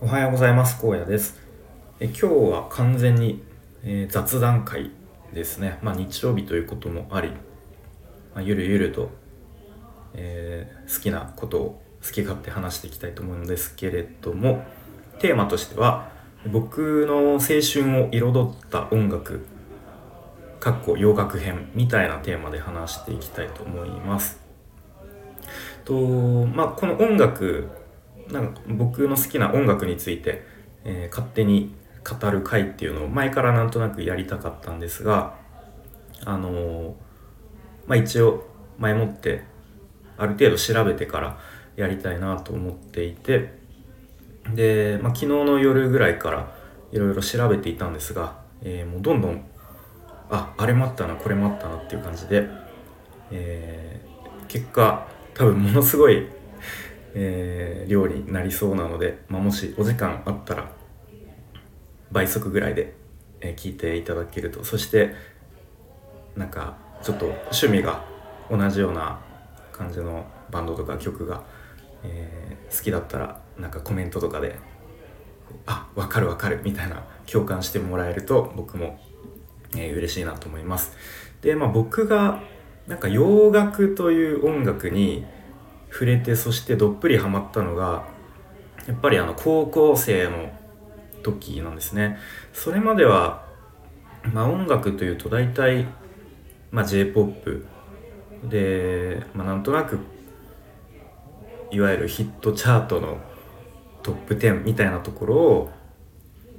おはようございます。荒野です。え今日は完全に、えー、雑談会ですね。まあ日曜日ということもあり、まあ、ゆるゆると、えー、好きなことを好き勝手話していきたいと思うんですけれどもテーマとしては僕の青春を彩った音楽かっこ洋楽編みたいなテーマで話していきたいと思います。とまあこの音楽なんか僕の好きな音楽について、えー、勝手に語る回っていうのを前からなんとなくやりたかったんですがあのー、まあ一応前もってある程度調べてからやりたいなと思っていてで、まあ、昨日の夜ぐらいからいろいろ調べていたんですが、えー、もうどんどんああれもあったなこれもあったなっていう感じで、えー、結果多分ものすごいえー、料理になりそうなので、まあ、もしお時間あったら倍速ぐらいで、えー、聞いていただけるとそしてなんかちょっと趣味が同じような感じのバンドとか曲が、えー、好きだったらなんかコメントとかで「あ分かる分かる」みたいな共感してもらえると僕も、えー、嬉しいなと思います。でまあ僕がなんか洋楽という音楽に触れてそしてどっぷりハマったのがやっぱりあの高校生の時なんですね。それまでは、まあ、音楽というと大体、まあ、j p o p で、まあ、なんとなくいわゆるヒットチャートのトップ10みたいなところを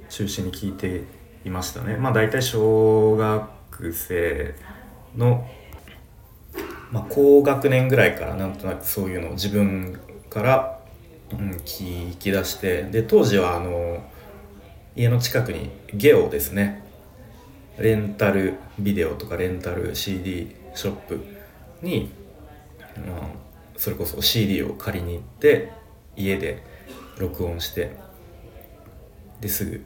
中心に聞いていましたね。まあ大体小学生のまあ、高学年ぐらいからなんとなくそういうのを自分から、うん、聞き出してで当時はあの家の近くにゲオですね。レンタルビデオとかレンタル CD ショップに、まあ、それこそ CD を借りに行って家で録音してですぐ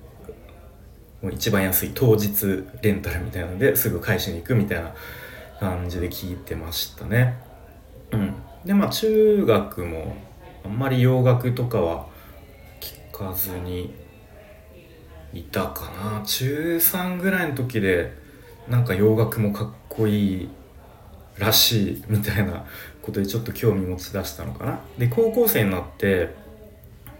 もう一番安い当日レンタルみたいなのですぐ返しに行くみたいな感じで聞いてましたね。うん、でまあ中学もあんまり洋楽とかは聞かずにいたかな中3ぐらいの時でなんか洋楽もかっこいいらしいみたいなことでちょっと興味持ち出したのかな。で高校生になって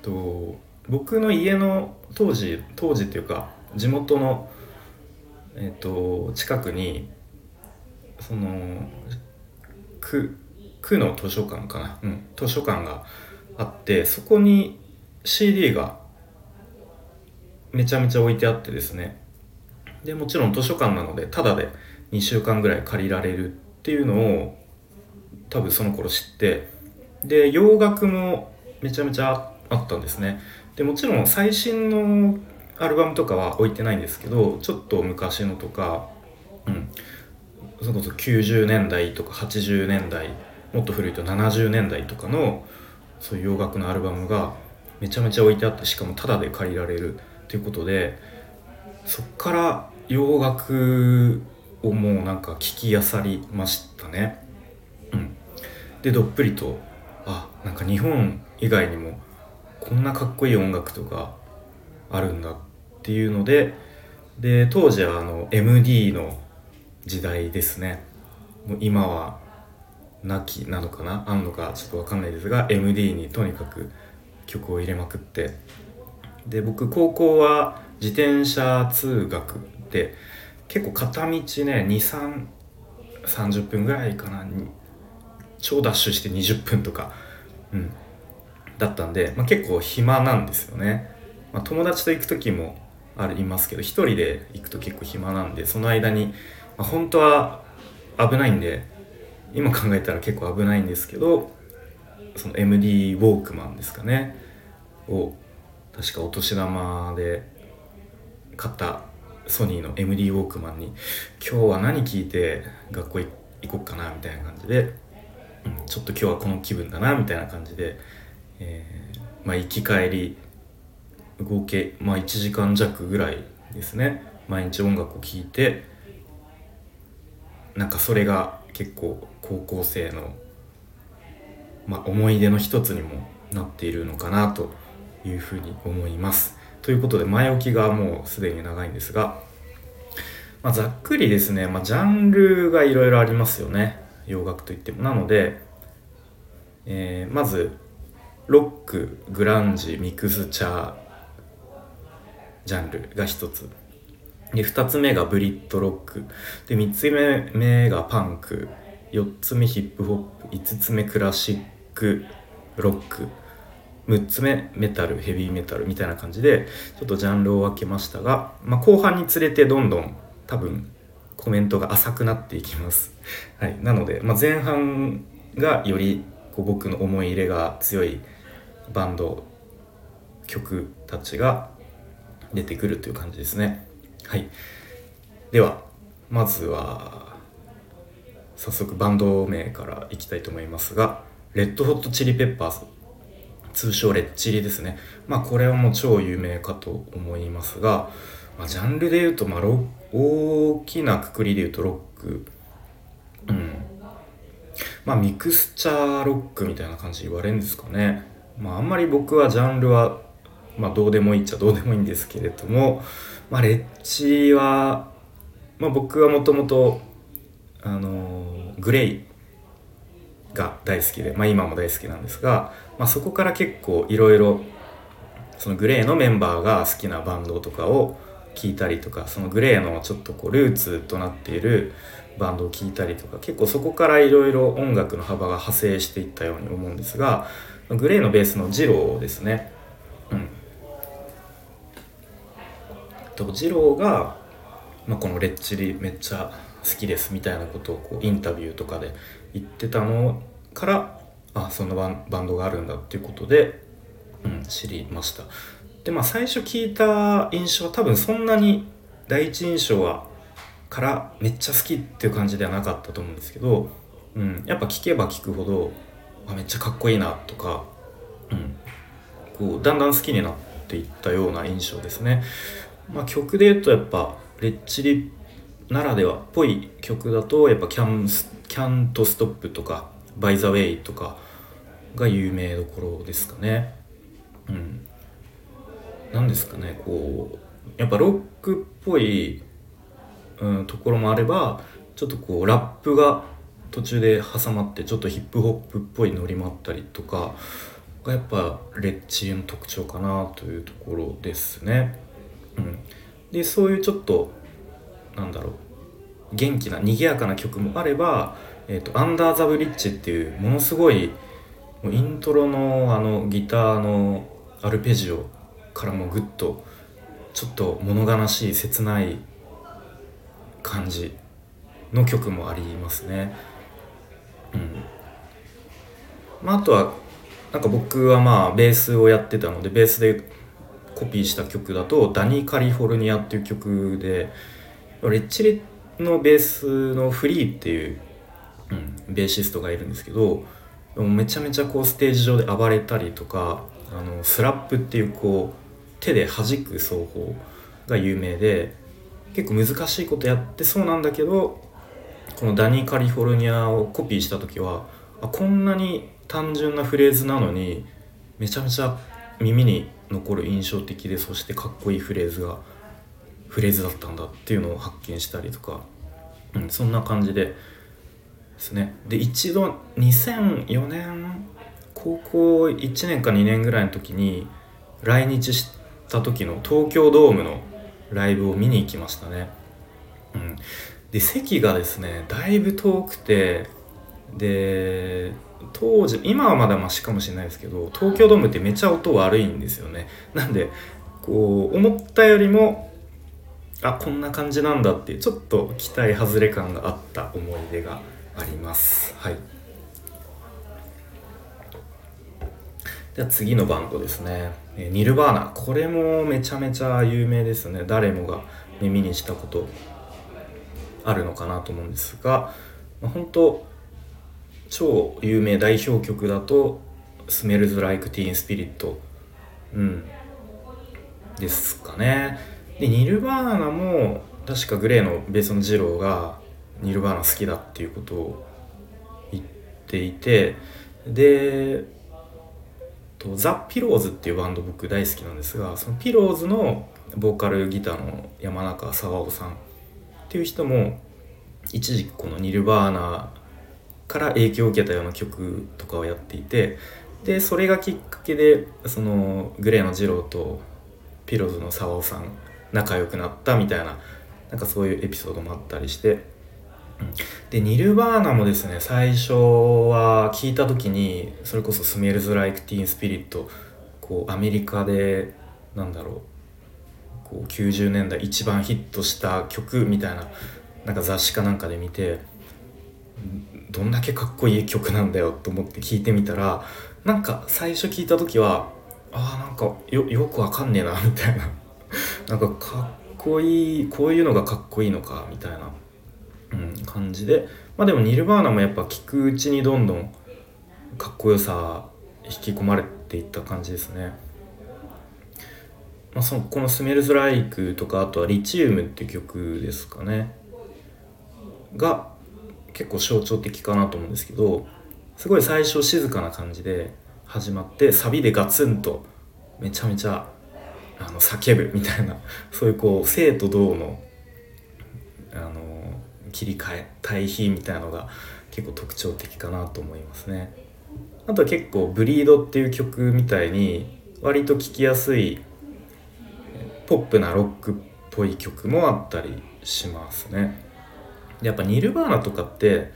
と僕の家の当時当時っていうか地元の、えーと近くにその区区の図書館かな、うん、図書館があってそこに CD がめちゃめちゃ置いてあってですね。でもちろん図書館なのでタダで2週間ぐらい借りられるっていうのを多分その頃知ってで洋楽もめちゃめちゃあったんですね。でもちろん最新のアルバムとかは置いてないんですけどちょっと昔のとか、うん、それこそ90年代とか80年代もっと古いと70年代とかのそういう洋楽のアルバムがめちゃめちゃ置いてあってしかもタダで借りられるっていうことでそっから洋楽をもうなんか聞きあさりましたね。うん、でどっぷりとあなんか日本以外にもこんなかっこいい音楽とかあるんだっていうのでで当時はあの MD の時代ですね。もう今はなきなのかな？あんのか？ちょっと分かんないですが MD にとにかく曲を入れまくって。で僕高校は自転車通学で結構片道ね2330分ぐらいかな？超ダッシュして20分とか、うん、だったんで、まあ、結構暇なんですよね、まあ、友達と行く時もありますけど一人で行くと結構暇なんでその間に、本当は危ないんで今考えたら結構危ないんですけどその MD ウォークマンですかねを確かお年玉で買ったソニーの MD ウォークマンに今日は何聞いて学校行こうかなみたいな感じで、うん、ちょっと今日はこの気分だなみたいな感じで、えー、まあ、行き帰り合計、まあ、1時間弱ぐらいですね。毎日音楽を聴いてなんかそれが結構高校生の、まあ、思い出の一つにもなっているのかなというふうに思います。ということで前置きがもうすでに長いんですが、まあ、ざっくりですね、まあ、ジャンルがいろいろありますよね洋楽といっても。なので、えー、まずロックグランジミクスチャージャンルが一つで2つ目がブリッドロック。で3つ目がパンク。4つ目ヒップホップ。5つ目クラシックロック。6つ目メタルヘビーメタルみたいな感じでちょっとジャンルを分けましたが、まあ、後半につれてどんどん多分コメントが浅くなっていきます、はい、なので、まあ、前半がよりこう僕の思い入れが強いバンド曲たちが出てくるという感じですね。はい。ではまずは早速バンド名からいきたいと思いますがレッドホットチリペッパーズ。通称レッチリですね。まあこれはもう超有名かと思いますが、まあ、ジャンルで言うと、まあ、大きなくくりで言うとロック。うん。まあミクスチャーロックみたいな感じ言われるんですかね。まああんまり僕はジャンルはまあどうでもいいっちゃどうでもいいんですけれどもまあレッチはまあ僕はもともとあの、グレイが大好きで、まあ、今も大好きなんですが、まあ、そこから結構いろいろそのグレーのメンバーが好きなバンドとかを聞いたりとかそのグレーのちょっとこうルーツとなっているバンドを聴いたりとか結構そこからいろいろ音楽の幅が派生していったように思うんですがグレーのベースのジローですね。うん、とジローが、まあ、この「レッチリめっちゃ好きです」みたいなことをこうインタビューとかで言ってたのからあそんなバンドがあるんだっていうことで、うん、知りましたでまあ最初聞いた印象は多分そんなに第一印象はからめっちゃ好きっていう感じではなかったと思うんですけど、うん、やっぱ聞けば聞くほどあめっちゃかっこいいなとか、うん、こうだんだん好きになっていったような印象ですね。まあ、曲で言うとやっぱレッチリならではっぽい曲だとやっぱキャン「キャントストップ」とか「By the Way」とかが有名どころですかね。うん、なんですかねこうやっぱロックっぽい、うん、ところもあればちょっとこうラップが途中で挟まってちょっとヒップホップっぽいノリもあったりとかがやっぱレッチリの特徴かなというところですね。うん、でそういうちょっとなんだろう元気な賑やかな曲もあれば「えーと、アンダー・ザ・ブリッジ」っていうものすごいもうイントロのあのギターのアルペジオからもぐっとちょっと物悲しい切ない感じの曲もありますね。うんまあ、あとはなんか僕はまあベースをやってたのでベースでコピーした曲だと「ダニー・カリフォルニア」っていう曲でレッチリのベースのフリーっていう、うん、ベーシストがいるんですけどめちゃめちゃこうステージ上で暴れたりとかあのスラップっていうこう手で弾く奏法が有名で結構難しいことやってそうなんだけどこの「ダニー・カリフォルニア」をコピーした時はあこんなに単純なフレーズなのにめちゃめちゃ耳に残る印象的でそしてかっこいいフレーズがフレーズだったんだっていうのを発見したりとか、うん、そんな感じでですね。で一度2004年高校1年か2年ぐらいの時に来日した時の東京ドームのライブを見に行きましたね。うん、で席がですねだいぶ遠くてで当時今はまだマシかもしれないですけど東京ドームってめちゃ音悪いんですよね。なんでこう思ったよりもあこんな感じなんだってちょっと期待外れ感があった思い出があります。はい。では次のバンドですね。ニルバーナこれもめちゃめちゃ有名ですね。誰もが耳にしたことあるのかなと思うんですが、まあ、本当超有名代表曲だと「スメルズ・ライク・ティーン・スピリット」うん。ですかね。でニルバーナも確かグレーのベースのジローがニルバーナ好きだっていうことを言っていてでとザ・ピローズっていうバンド僕大好きなんですがそのピローズのボーカルギターの山中沢夫さんっていう人も一時期このニルバーナから影響を受けたような曲とかをやっていてでそれがきっかけでそのグレーの二郎とピローズの沢尾さん仲良くなったみたいななんかそういうエピソードもあったりして、うん、でニルバーナもですね最初は聞いた時にそれこそ「スメルズ・ライク・ティーン・スピリット」こうアメリカでなんだろうこう90年代一番ヒットした曲みたいななんか雑誌かなんかで見てどんだけかっこいい曲なんだよと思って聞いてみたらなんか最初聞いた時はあーなんかよよくわかんねえな みたいな。なんかかっこいいこういうのがかっこいいのかみたいな、うん、感じで。まあでもニルバーナもやっぱ聞くうちにどんどんかっこよさ引き込まれていった感じですね。まあ、そのこの「スメルズ・ライク」とかあとは「リチウム」って曲ですかね。が結構象徴的かなと思うんですけどすごい最初静かな感じで始まってサビでガツンとめちゃめちゃあの叫ぶみたいなそういうこう生と動のあの切り替え対比みたいなのが結構特徴的かなと思いますね。あとは結構「ブリード」っていう曲みたいに割と聴きやすいポップなロックっぽい曲もあったりしますね。やっぱニルバーナとかって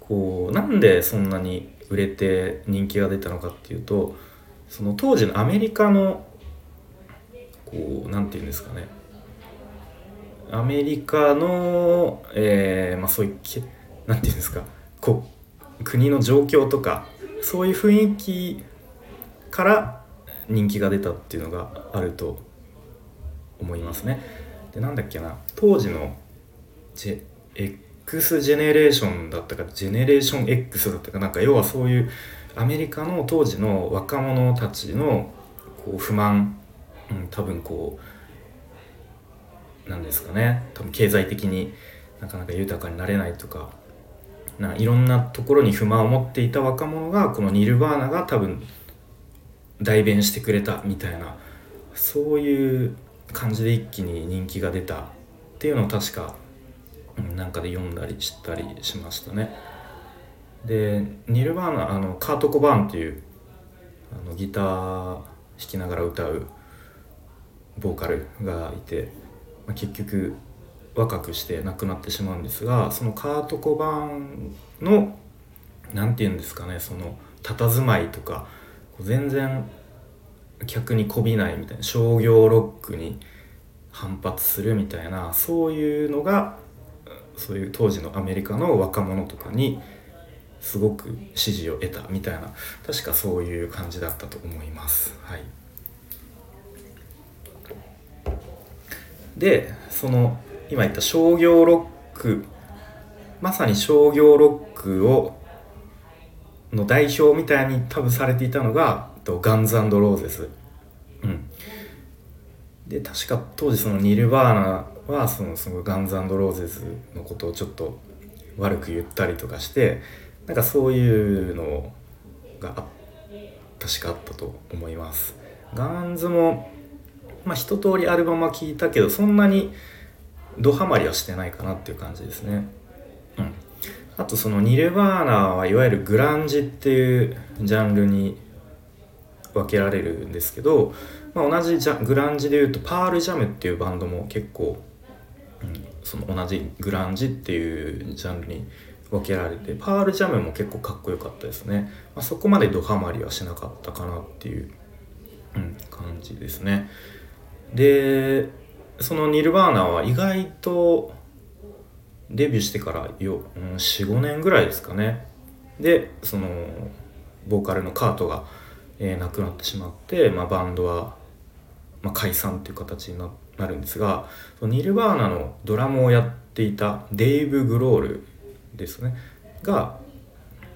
こうなんでそんなに売れて人気が出たのかっていうとその当時のアメリカのこう何て言うんですかね。アメリカの、えー、まあそういう何て言うんですか。こ国の状況とかそういう雰囲気から人気が出たっていうのがあると思いますね。でなんだっけな。当時の X ジェネレーションだったかジェネレーション X だったかなんか要はそういうアメリカの当時の若者たちのこう不満、うん、多分こうなんですかね。多分経済的になかなか豊かになれないとかないろんなところに不満を持っていた若者がこのニルバーナが多分代弁してくれたみたいなそういう感じで一気に人気が出たっていうのを確かなんかで読んだりしたりしましたね。でニルバーナあのカート・コバーンっていうあのギター弾きながら歌うボーカルがいて、まあ、結局若くして亡くなってしまうんですがそのカート・コバーンの何て言うんですかねその佇まいとか全然客にこびないみたいな商業ロックに反発するみたいなそういうのがそういう当時のアメリカの若者とかにすごく支持を得たみたいな確かそういう感じだったと思います。はい、でその今言った商業ロックまさに商業ロックをの代表みたいに多分されていたのがガンズローゼス。うん、で確か当時そのニルバーナはそのそのガンズローゼズのことをちょっと悪く言ったりとかしてなんかそういうのが確かあったと思います。ガンズもまあ一通りアルバムは聴いたけどそんなにドハマりはしてないかなっていう感じですね。うん。あとそのニルバーナはいわゆるグランジっていうジャンルに分けられるんですけど、まあ、同じジャグランジでいうとパールジャムっていうバンドも結構その同じグランジっていうジャンルに分けられてパールジャムも結構かっこよかったですね、まあ、そこまでドハマりはしなかったかなっていう、うん、感じですね。でそのニルバーナは意外とデビューしてからよ、うん、45年ぐらいですかね。でそのボーカルのカートが、えー、亡くなってしまって、まあ、バンドは、まあ、解散っていう形になってなるんですがそのニルバーナのドラムをやっていたデイブ・グロールですねが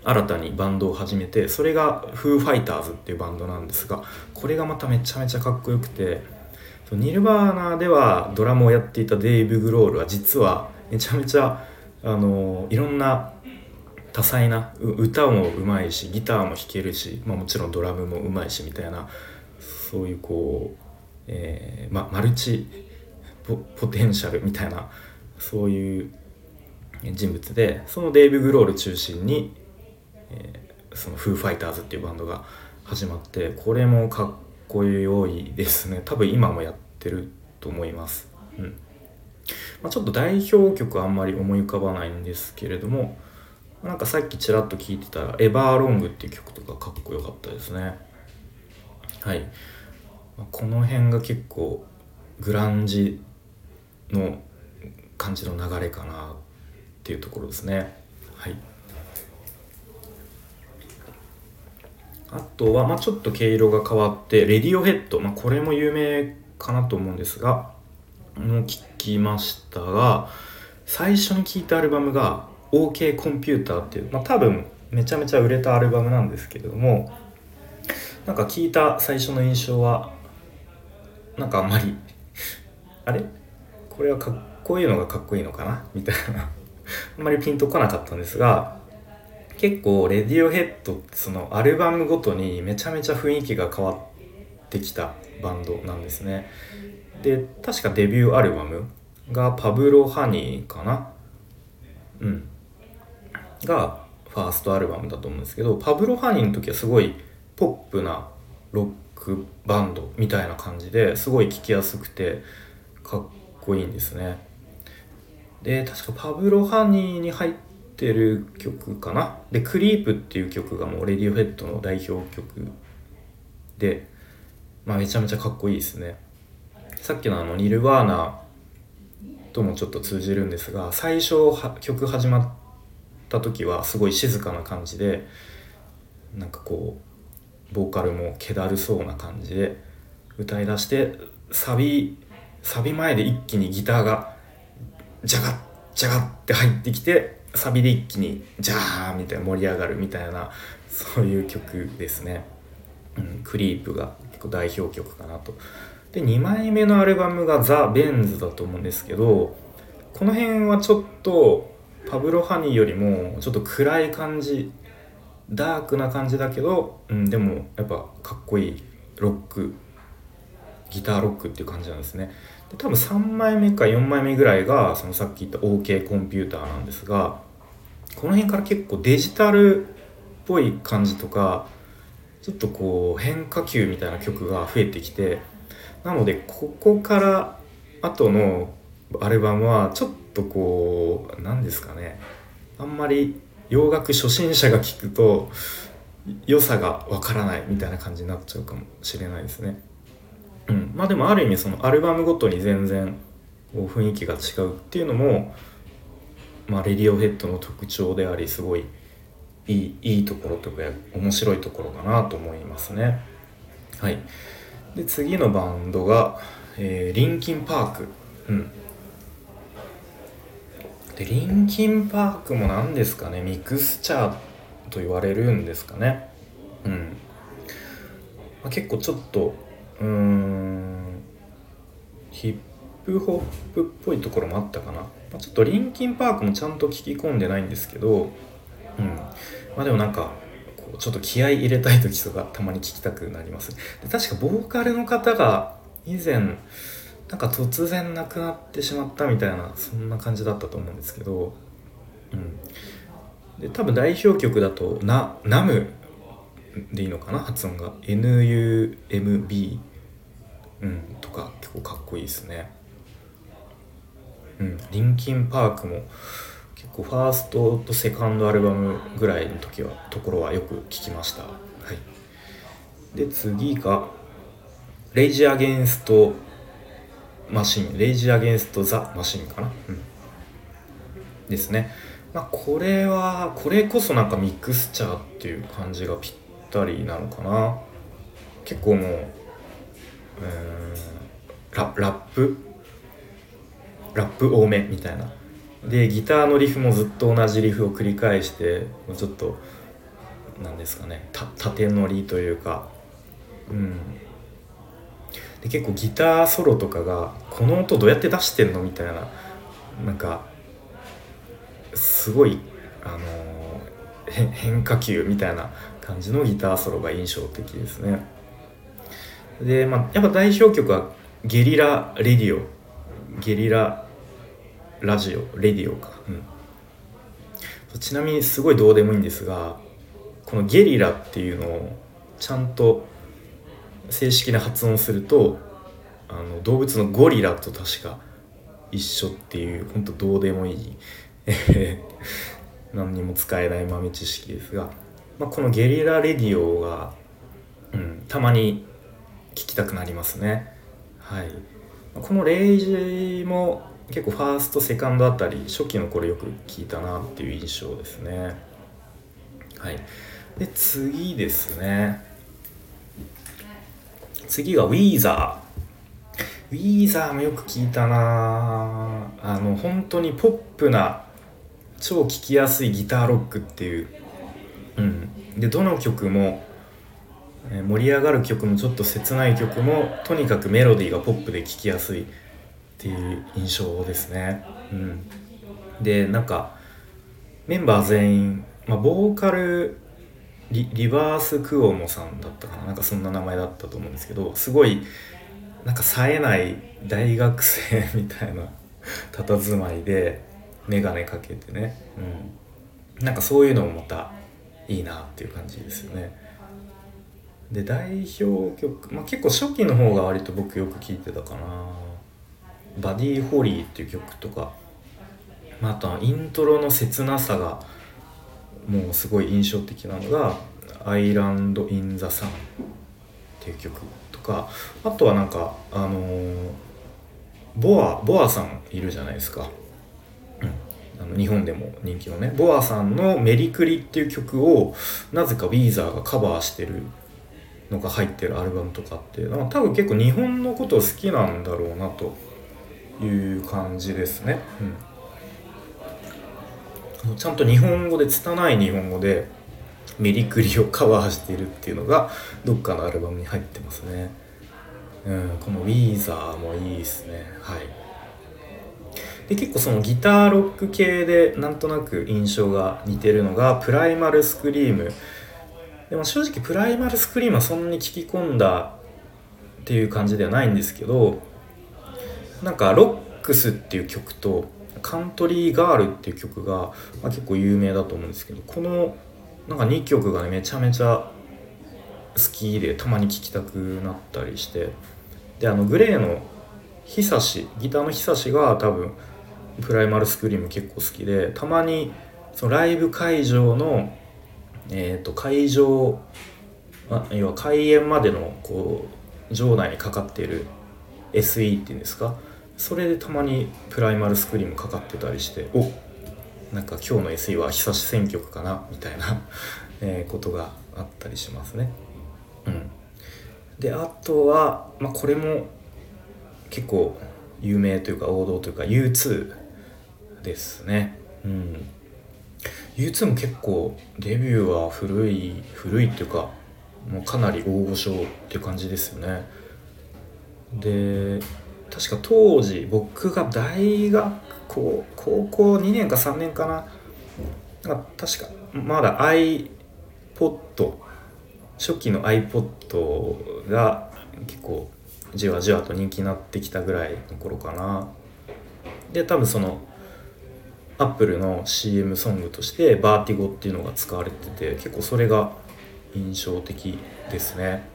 新たにバンドを始めてそれがフーファイターズっていうバンドなんですがこれがまためちゃめちゃかっこよくてニルバーナではドラムをやっていたデイブ・グロールは実はめちゃめちゃあのいろんな多彩な歌もうまいしギターも弾けるし、まあ、もちろんドラムもうまいしみたいなそういうこう、えーま、マルチポテンシャルみたいなそういう人物でそのデイブ・グロール中心に、えー、そのフーファイターズっていうバンドが始まってこれもかっこよいですね。多分今もやってると思います、うん。まあ、ちょっと代表曲あんまり思い浮かばないんですけれどもなんかさっきちらっと聞いてたら「エバーロング」っていう曲とかかっこよかったですね。はい。この辺が結構グランジの感じの流れかなっていうところですね。はい。あとは、まあ、ちょっと毛色が変わってレディオヘッド、まあ、これも有名かなと思うんですがもう聞きましたが最初に聴いたアルバムが OK コンピューターっていう、まあ、多分めちゃめちゃ売れたアルバムなんですけれどもなんか聞いた最初の印象はなんかあんまりあれ？これはかっこいいのがかっこいいのかな？みたいな。あんまりピンとこなかったんですが結構レディオヘッドってそのアルバムごとにめちゃめちゃ雰囲気が変わってきたバンドなんですね。で確かデビューアルバムがパブロ・ハニーかな？うん。がファーストアルバムだと思うんですけどパブロ・ハニーの時はすごいポップなロックバンドみたいな感じですごい聴きやすくてかっこいいんですね。で確かパブロ・ハニーに入ってる曲かな？で「クリープっていう曲がもうレディオヘッドの代表曲で、まあ、めちゃめちゃかっこいいですね。さっきのあのニルバーナともちょっと通じるんですが最初曲始まった時はすごい静かな感じでなんかこうボーカルも気だるそうな感じで歌いだしてサビサビ前で一気にギターがジャガッジャガッって入ってきてサビで一気にジャーみたいな盛り上がるみたいなそういう曲ですね、うん、クリープが結構代表曲かなと。で2枚目のアルバムが The Bends だと思うんですけどこの辺はちょっと Pablo Honey よりもちょっと暗い感じダークな感じだけど、うん、でもやっぱかっこいい。ロック。ギターロックっていう感じなんですね。で多分3枚目か4枚目ぐらいがそのさっき言った OK コンピューターなんですがこの辺から結構デジタルっぽい感じとかちょっとこう変化球みたいな曲が増えてきてなのでここから後のアルバムはちょっとこう何ですかね。あんまり洋楽初心者が聴くと良さがわからないみたいな感じになっちゃうかもしれないですね。うん、まあでもある意味そのアルバムごとに全然こう雰囲気が違うっていうのも、まあ、レディオヘッドの特徴でありすごいいいいいところとか面白いところかなと思いますね。はい、で次のバンドが、えー、リンキンパーク。うん、でリンキンパークも何ですかねミクスチャーと言われるんですかね。うん。まあ、結構ちょっとうーんヒップホップっぽいところもあったかな、まあ、ちょっとリンキンパークもちゃんと聞き込んでないんですけどうん。まあでもなんかこうちょっと気合い入れたい時とかたまに聞きたくなります。で確かボーカルの方が以前なんか突然亡くなってしまったみたいなそんな感じだったと思うんですけどうん。で多分代表曲だとな「ナム」でいいのかな発音が。NUMB うんとか結構かっこいいですね。うん。リンキンパークも結構ファーストとセカンドアルバムぐらいの時はところはよく聞きました。はい。で次がレイジアゲンストマシンレイジアゲンストザマシンかな？うん。ですね。まあこれはこれこそなんかミクスチャーっていう感じがぴったりなのかな。結構もううララップ？ラップ多めみたいな。でギターのリフもずっと同じリフを繰り返してちょっと何ですかね縦乗りというか。うん。で結構ギターソロとかがこの音どうやって出してんのみたいななんかすごいあの変化球みたいな感じのギターソロが印象的ですね。で、まあ、やっぱ代表曲は「ゲリラ・レディオ」ゲリララジオレディオか、うん、ちなみにすごいどうでもいいんですがこのゲリラっていうのをちゃんと正式な発音するとあの動物のゴリラと確か一緒っていうほんとどうでもいい。何にも使えない豆知識ですが、まあ、このゲリラレディオが、うん、たまに聞きたくなりますね。はい。このレイジも結構ファーストセカンドあたり初期の頃よく聞いたなっていう印象ですね。はい。で次ですね。次がウィーザー。ウィーザーもよく聞いたな。あの本当にポップな超聴きやすいギターロックっていう。うん。でどの曲も盛り上がる曲もちょっと切ない曲もとにかくメロディーがポップで聴きやすいっていう印象ですね。うん、でなんかメンバー全員、まあ、ボーカルリリバースクオモさんだったかな？なんかそんな名前だったと思うんですけどすごいなんか冴えない大学生みたいな佇まいで眼鏡かけてね、うん、なんかそういうのもまたいいなっていう感じですよね。で代表曲、まあ、結構初期の方が割と僕よく聴いてたかな「バディ・ホリー」っていう曲とか、まあ、あとはイントロの切なさがもうすごい印象的なのが「アイランド・イン・ザ・サン」っていう曲とかあとはなんかあのー、ボアボアさんいるじゃないですか、うん、あの日本でも人気のねボアさんの「メリクリ」っていう曲をなぜかウィーザーがカバーしてるのが入ってるアルバムとかって多分結構日本のこと好きなんだろうなという感じですね。うん、ちゃんと日本語で拙い日本語でメリクリをカバーしているっていうのがどっかのアルバムに入ってますね。うん、このウィーザーもいいですね。はい。で結構そのギターロック系でなんとなく印象が似てるのがプライマルスクリームでも正直プライマルスクリームはそんなに聞き込んだっていう感じではないんですけどなんかロックスっていう曲とカントリーガールっていう曲が、まあ、結構有名だと思うんですけどこのなんか2曲がねめちゃめちゃ好きでたまに聴きたくなったりして。であのグレーの久しギターの久しが多分プライマルスクリーム結構好きでたまにそのライブ会場のえーと、会場あ要は開演までのこう場内にかかっている SE っていうんですか？それでたまにプライマルスクリーンかかってたりしておなんか今日の SE は久し選曲かなみたいな えことがあったりしますね。うん、であとは、まあ、これも結構有名というか王道というか U2 ですね。うん、U2 も結構デビューは古い古いっていうかもうかなり大御所っていう感じですよねで確か当時僕が大学校高校2年か3年かな。確かまだ iPod 初期の iPod が結構じわじわと人気になってきたぐらいの頃かな。で多分そのアップルの CM ソングとしてバーティゴっていうのが使われてて結構それが印象的ですね。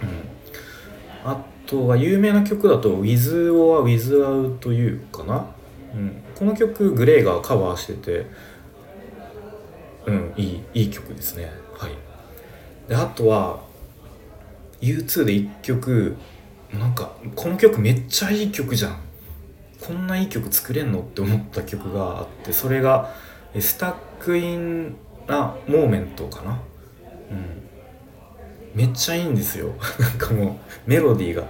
うん、あとは有名な曲だと「With or Without You」かな、うん、この曲グレーがカバーしててうんいいいい曲ですね。はい。であとは U2 で1曲なんかこの曲めっちゃいい曲じゃん。こんないい曲作れんのって思った曲があってそれが「Stuck in a Moment」かな。うん。めっちゃいいんですよ。なんかもうメロディーが。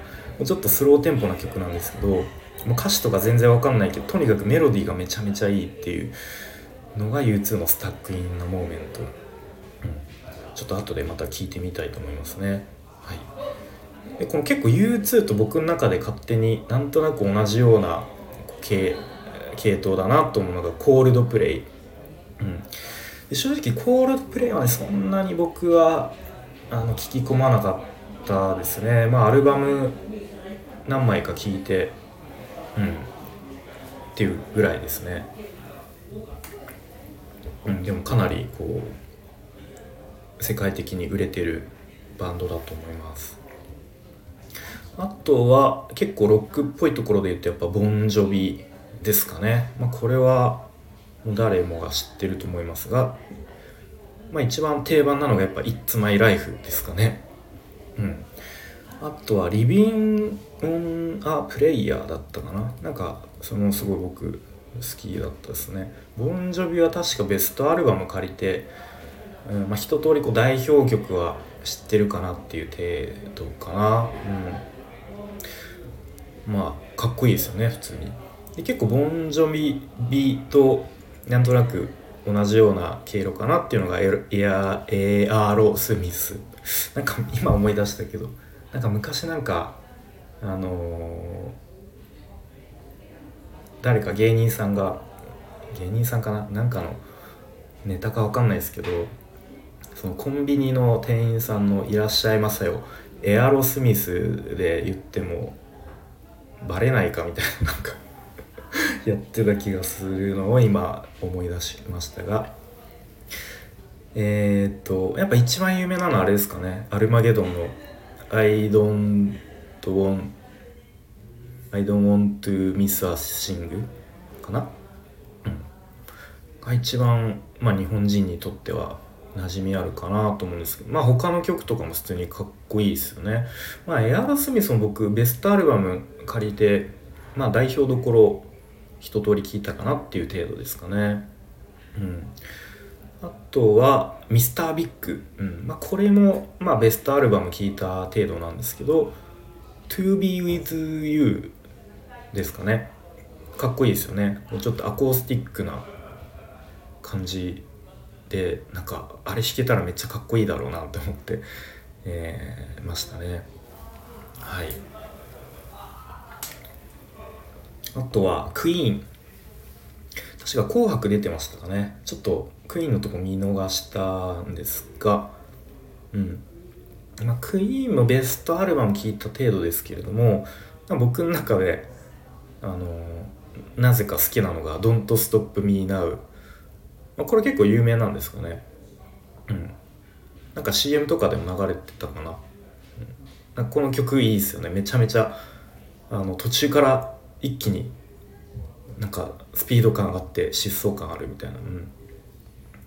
ちょっとスローテンポな曲なんですけどもう歌詞とか全然わかんないけどとにかくメロディーがめちゃめちゃいいっていうのが U2 の「Stuck in a Moment」うん、ちょっと後でまた聞いてみたいと思いますね。はい。でこの結構 U2 と僕の中で勝手になんとなく同じような系系統だなと思うのがコールドプレイ、うん、で正直コールドプレイはねそんなに僕はあの聞き込まなかったですね。まあアルバム何枚か聴いてうん。っていうぐらいですね。うんでもかなりこう世界的に売れてるバンドだと思います。あとは結構ロックっぽいところで言うとやっぱボンジョビですかね、まあ、これは誰もが知ってると思いますが、まあ、一番定番なのがやっぱ「It's My Life」ですかね。うん。あとは「リビン・オン・ア・プレイヤー」だったかな。なんかそのすごい僕好きだったですね。ボンジョビは確かベストアルバム借りて、うんまあ、一通りこう代表曲は知ってるかなっていう程度かな。うん。まあかっこいいですよね普通に。で結構ボンジョビビとなんとなく同じような経路かなっていうのがエアエアロスミス。なんか今思い出したけどなんか昔なんかあのー、誰か芸人さんが芸人さんかな？なんかのネタかわかんないですけどそのコンビニの店員さんの「いらっしゃいませよ」エアロスミスで言ってもバレないかみたいななんかやってた気がするのを今思い出しましたがえー、っとやっぱ一番有名なのはあれですかね。アルマゲドンの「I don't want I don't want to miss a sing」かな、うん、が一番、まあ、日本人にとっては馴染みあるかなと思うんですけど。まあ他の曲とかも普通にかっこいいですよね。まあエアロスミスも僕ベストアルバム借りてまあ代表どころ一通り聞いたかなっていう程度ですかね。うん、あとはミスタービッグ、うん。まあ、これも、まあ、ベストアルバム聞いた程度なんですけど「To Be With You」ですかね。かっこいいですよね。ちょっとアコースティックな感じでなんかあれ弾けたらめっちゃかっこいいだろうなって思って、えー、ましたね。はい。あとはクイーン確か紅白出てましたかね。ちょっとクイーンのとこ見逃したんですがうん。まあ、クイーンのベストアルバム聴いた程度ですけれども僕の中であのなぜか好きなのが「Don't Stop Me Now」まあ、これ結構有名なんですかね。うん。なんか CM とかでも流れてたかな,、うん、この曲いいですよね。めちゃめちゃあの途中から一気になんかスピード感上がって疾走感あるみたいな、うん、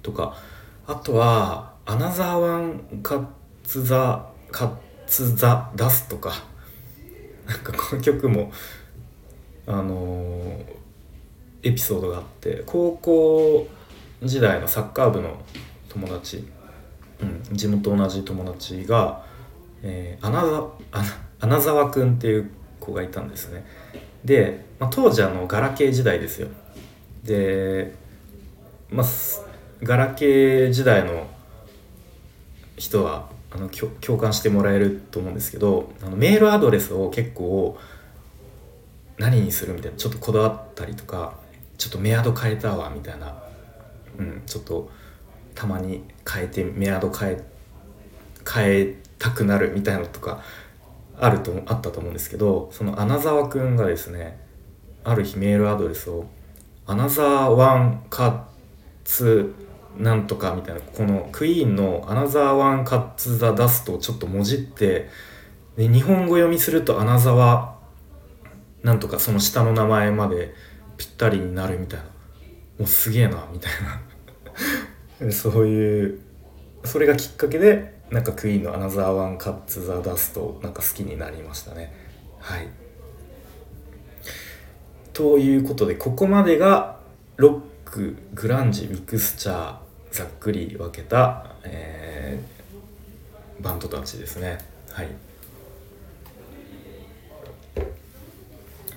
とかあとは「アナザーワンカッツザカッツザダス」とか なんかこの曲もあの、エピソードがあって高校時代のサッカー部の友達、うん、地元同じ友達が、えー、アナザアナザワくんっていう子がいたんですね。で、まあ、当時あのガラケー時代ですよ。でまあガラケー時代の人はあの共感してもらえると思うんですけどあのメールアドレスを結構何にするみたいなちょっとこだわったりとかちょっとメアド変えたわみたいな、うん、ちょっとたまに変えてメアド変え変えたくなるみたいなのとかあるとあったと思うんですけどその穴沢くんがですねある日メールアドレスを「アナザーワンカッツなんとか」みたいなこのクイーンの「アナザーワンカッツ・ザ・ダスト」をちょっともじってで日本語読みすると「アナザワなんとかその下の名前までぴったりになるみたいな。もうすげえなみたいな。そういうそれがきっかけでなんかクイーンの「アナザーワンカッツ・ザ・ダスト」なんか好きになりましたね。はい。ということでここまでがロックグランジミクスチャーざっくり分けた、えー、バンドたちですね。はい。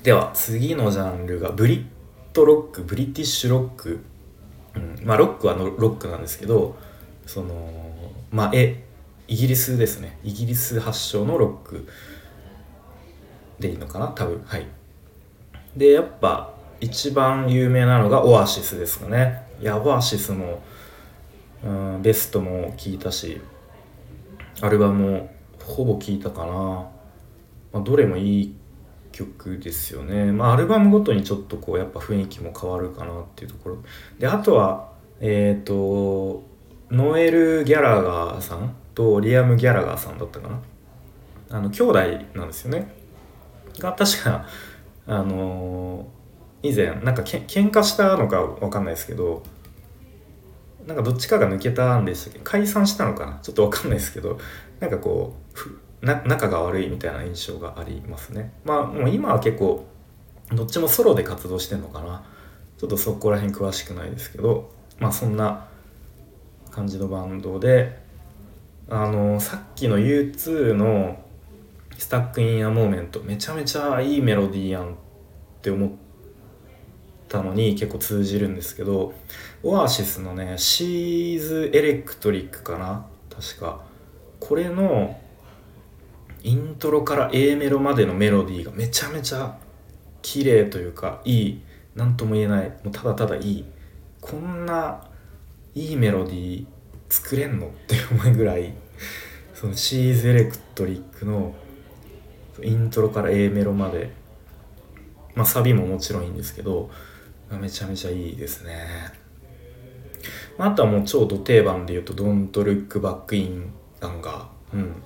では次のジャンルがブリッドロックブリティッシュロック、うん、まあロックはのロックなんですけどそのまあえイギリスですね。イギリス発祥のロック。でいいのかな？多分はい。でやっぱ一番有名なのがオアシスですかね。いやオアシスもうん、ベストも聴いたしアルバムもほぼ聴いたかな、まあ、どれもいい曲ですよね。まあアルバムごとにちょっとこうやっぱ雰囲気も変わるかなっていうところ。であとはえっ、ー、とノエル・ギャラガーさんとリアム・ギャラガーさんだったかな。あの兄弟なんですよね。が確かあの、以前なんかけ喧嘩したのか分かんないですけどなんかどっちかが抜けたんでしたっけ解散したのかな？ちょっと分かんないですけどなんかこう仲が悪いみたいな印象がありますね。まあもう今は結構どっちもソロで活動してんのかな？ちょっとそこら辺詳しくないですけどまあそんな感じのバンドであのさっきの U2 の「Stuck in a Moment」めちゃめちゃいいメロディーやんって思ってたのに結構通じるんですけどオアシスのね「シーズ・エレクトリック」かな？確か。これのイントロから A メロまでのメロディーがめちゃめちゃ綺麗というかいい。何とも言えない。もうただただいい。こんないいメロディー作れんのって思うぐらいそのシーズエレクトリックのイントロから A メロまで。まあサビももちろんいいんですけどめちゃめちゃいいですね。あとはもう超ド定番で言うと「Don't Look Back in Anger」うん。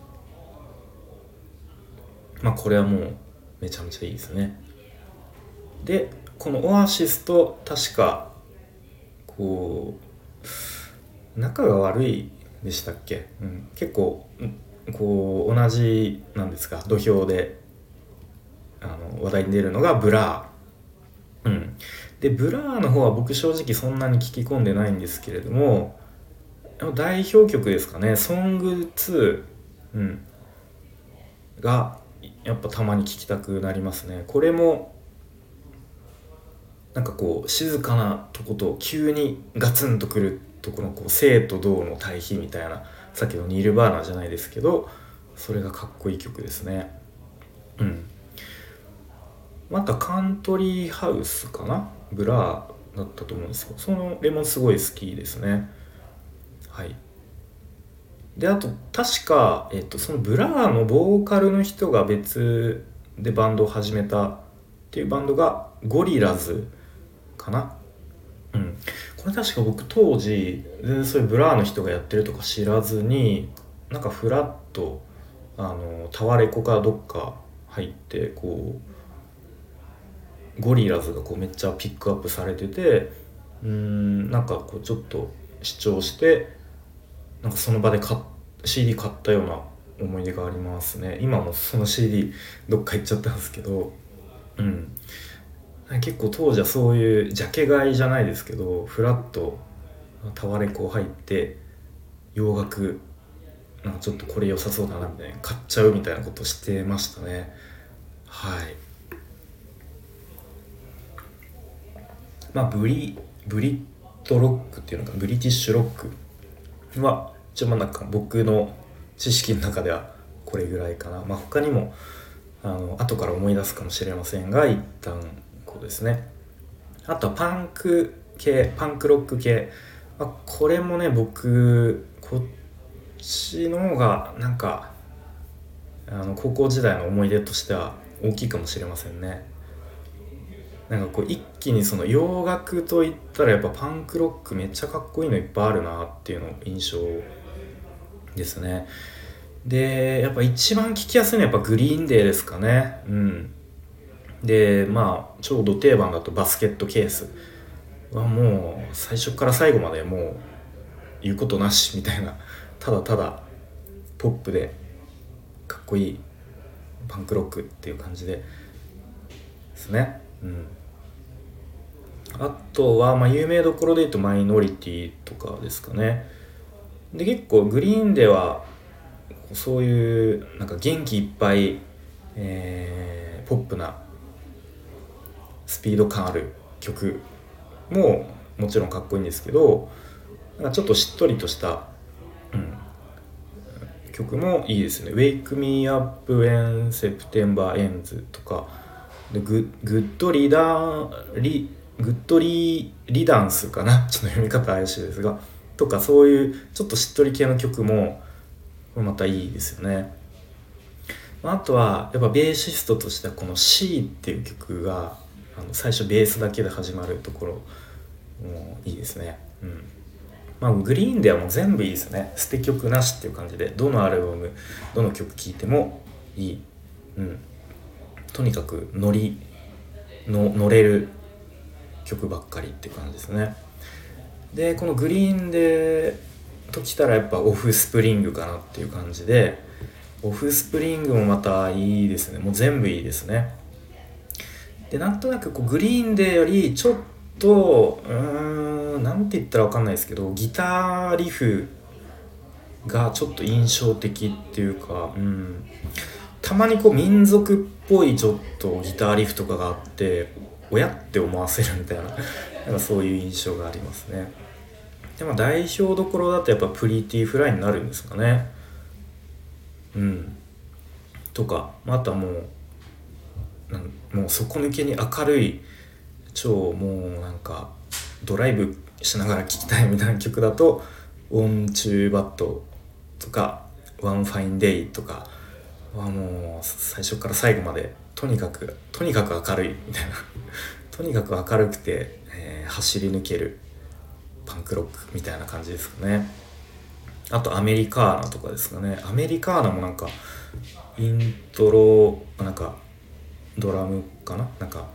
まあこれはもうめちゃめちゃいいですね。でこのオアシスと確かこう仲が悪いでしたっけ、うん、結構こう同じなんですか土俵であの話題に出るのがブラー、うん、でブラーの方は僕正直そんなに聞き込んでないんですけれども代表曲ですかね「Song 2」うん、がやっぱたまに聴きたくなりますね。これもなんかこう静かなとこと急にガツンとくるとこのこう静と動の対比みたいなさっきのニルヴァーナじゃないですけどそれがかっこいい曲ですね。うん。また Country House かな。ブラーだったと思うんです。けどそのレモンすごい好きですね。はい。であと確か、えっと、そのブラーのボーカルの人が別でバンドを始めたっていうバンドがゴリラズかな。うん。これ確か僕当時全然そういうブラーの人がやってるとか知らずになんかフラッとあのタワレコかどっか入ってこうゴリラズがこうめっちゃピックアップされててうんなんかこうちょっと試聴してなんかその場で買 CD 買ったような思い出がありますね。今もその CD どっか行っちゃったんですけどうん。結構当時はそういうジャケ買いじゃないですけどフラッとタワレコ入って洋楽なんかちょっとこれ良さそうだなみたいな買っちゃうみたいなことしてましたね。はい。まあブリブリットロックっていうのかブリティッシュロック。は一応まあなんか僕の知識の中ではこれぐらいかな。まあ他にもあの後から思い出すかもしれませんが一旦こうですね。あとはパンク系パンクロック系、まあ、これもね僕こっちの方がなんかあの高校時代の思い出としては大きいかもしれませんね。なんかこう一気にその洋楽といったらやっぱパンクロックめっちゃかっこいいのいっぱいあるなっていうの印象ですね。でやっぱ一番聴きやすいのはやっぱグリーンデーですかね。うん。でまあちょうど定番だとバスケットケースはもう最初から最後までもう言うことなしみたいなただただポップでかっこいいパンクロックっていう感じでですね。うん。あとは、まあ、有名どころで言うとマイノリティとかですかね。で結構 Green Day はそういうなんか元気いっぱい、えー、ポップなスピード感ある曲ももちろんかっこいいんですけどなんかちょっとしっとりとした、うん、曲もいいですね「Wake Me Up When September Ends」とか。でグ「Good Riddance, Good Riddance」かな？ちょっと読み方怪しいですが。とかそういうちょっとしっとり系の曲もこれまたいいですよね。あとはやっぱベーシストとしてはこの「C」っていう曲があの最初ベースだけで始まるところもいいですね。うん。まあグリーンではもう全部いいですね。捨て曲なしっていう感じでどのアルバムどの曲聴いてもいい。うん。とにかくノリの乗れる曲ばっかりって感じですね。でこのグリーンでときたらやっぱオフスプリングかなっていう感じでオフスプリングもまたいいですね。もう全部いいですね。でなんとなくこうグリーンデよりちょっとうーん何て言ったら分かんないですけどギターリフがちょっと印象的っていうかうん。たまにこう民族っぽいちょっとギターリフとかがあっておやって思わせるみたいななんかそういう印象がありますね。でも代表どころだとやっぱ Pretty Fly になるんですかね。うん。とかあとはもうなんもう底抜けに明るい超もうなんかドライブしながら聴きたいみたいな曲だと「Want You Bad」とか「One Fine Day」とかはもう最初から最後までとにかくとにかく明るいみたいな。とにかく明るくて、えー、走り抜けるパンクロックみたいな感じですかね。あとアメリカーナとかですかね。アメリカーナもなんかイントロなんかドラムかな？なんか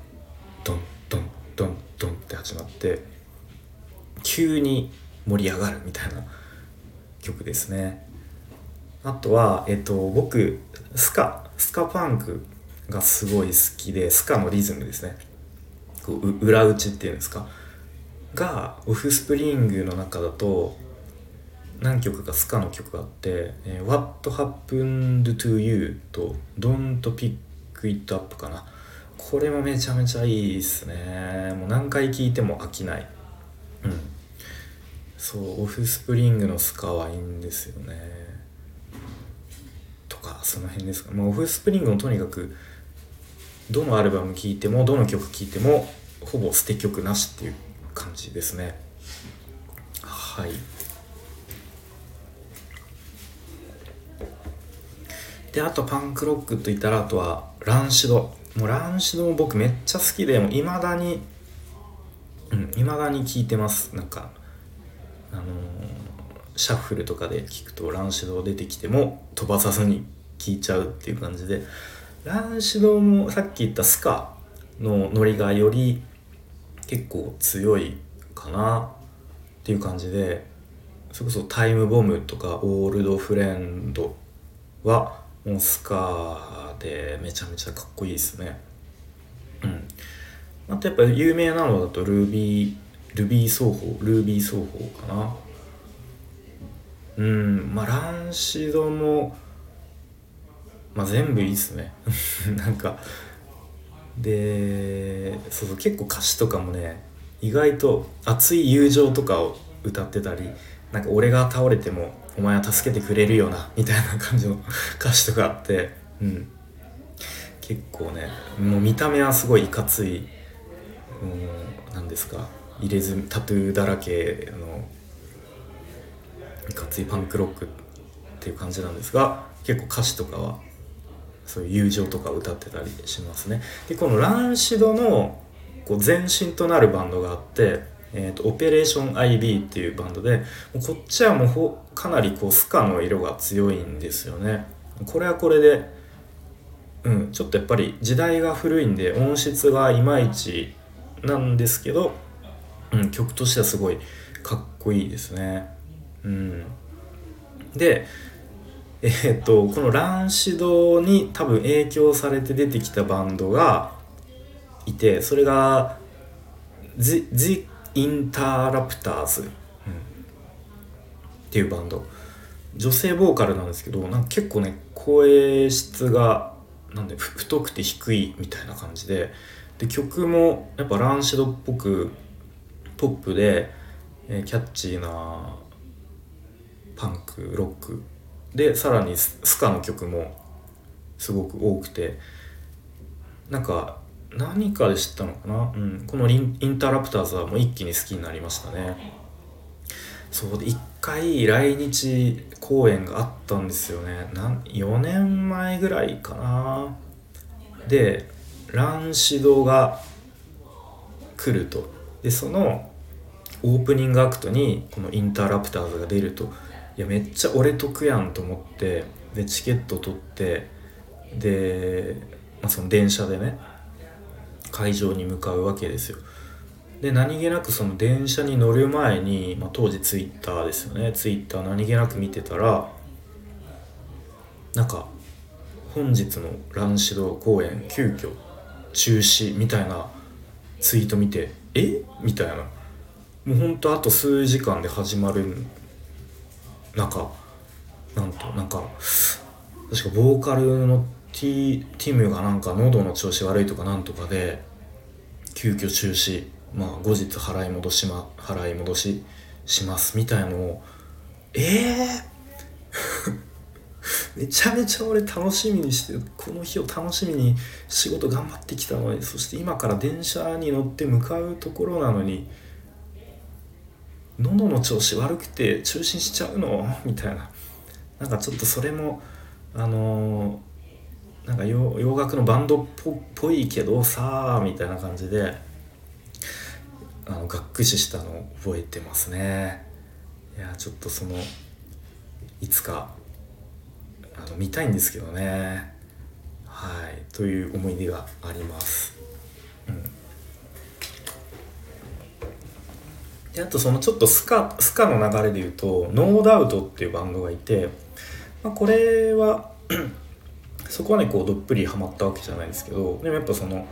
ドンドンドンドンって始まって急に盛り上がるみたいな曲ですね。あとはえっと僕スカスカパンクがすごい好きでスカのリズムですね。こう裏打ちっていうんですか？がオフスプリングの中だと何曲かスカの曲があって「えー、What Happened to You」と「Don't Pick It Up」かな。これもめちゃめちゃいいっすね。もう何回聴いても飽きない。うん。そうオフスプリングのスカはいいんですよね。とかその辺ですか、まあ、オフスプリングもとにかくどのアルバム聴いてもどの曲聴いてもほぼ捨て曲なしっていう感じですね。はい。であとパンクロックといったらあとはランシド。もうランシドも僕めっちゃ好きでいまだにうんいまだに聴いてます。なんかあのー、シャッフルとかで聴くとランシド出てきても飛ばさずに聴いちゃうっていう感じで。ランシドもさっき言ったスカのノリがより結構強いかなっていう感じでそれこそタイムボムとかオールドフレンドはもうスカでめちゃめちゃかっこいいですね。うん。あとやっぱ有名なのだとルービールビー奏法ルービー奏法かな。うん。まあランシドもまあ全部いいっすね。なんか。でそうそう結構歌詞とかもね意外と熱い友情とかを歌ってたりなんか俺が倒れてもお前は助けてくれるよなみたいな感じの 歌詞とかあってうん。結構ねもう見た目はすごいいかついうん何ですか入れ墨タトゥーだらけのいかついパンクロックっていう感じなんですが結構歌詞とかはそういう友情とか歌ってたりしますね。でこのランシドのこう前身となるバンドがあってえーと、オペレーション IB っていうバンドでこっちはもうほかなりこうスカの色が強いんですよね。これはこれでうんちょっとやっぱり時代が古いんで音質がいまいちなんですけど、うん、曲としてはすごいかっこいいですね。うん。でえー、っとこのランシドに多分影響されて出てきたバンドがいてそれが The, The インターラプターズ、っていうバンド。女性ボーカルなんですけどなんか結構ね声質がなんで太くて低いみたいな感じでで曲もやっぱランシドっぽくポップで、えー、キャッチーなパンクロックでさらにスカの曲もすごく多くてなんか何かで知ったのかな、うん、このインタラプターズはもう一気に好きになりましたね。そうで1回来日公演があったんですよね。なん4年前ぐらいかな。でランシドが来ると。でそのオープニングアクトにこのインターラプターズが出ると。いやめっちゃ俺得やんと思ってでチケット取ってで、まあ、その電車でね会場に向かうわけですよ。で何気なくその電車に乗る前に、まあ、当時ツイッターですよね。ツイッター何気なく見てたらなんか本日のランシド公演急遽中止みたいなツイート見てえ？みたいな。もうほんとあと数時間で始まる中なんかなんとなんか確かボーカルのティティムがなんか喉の調子悪いとかなんとかで急遽中止。まあ後日払い戻しま払い戻ししますみたいのをええー、めちゃめちゃ俺楽しみにしてこの日を楽しみに仕事頑張ってきたのにそして今から電車に乗って向かうところなのに喉の調子悪くて中心しちゃうの？みたいな。なんかちょっとそれもあのー、なんか洋楽のバンドっぽいけどさあみたいな感じであのがっくししたのを覚えてますね。いやちょっとそのいつかあの見たいんですけどね。はい。という思い出があります、うん、であとそのちょっとスカスカの流れで言うとノーダウトっていうバンドがいて、まあ、これは そこはねこうどっぷりハマったわけじゃないですけどでもやっぱその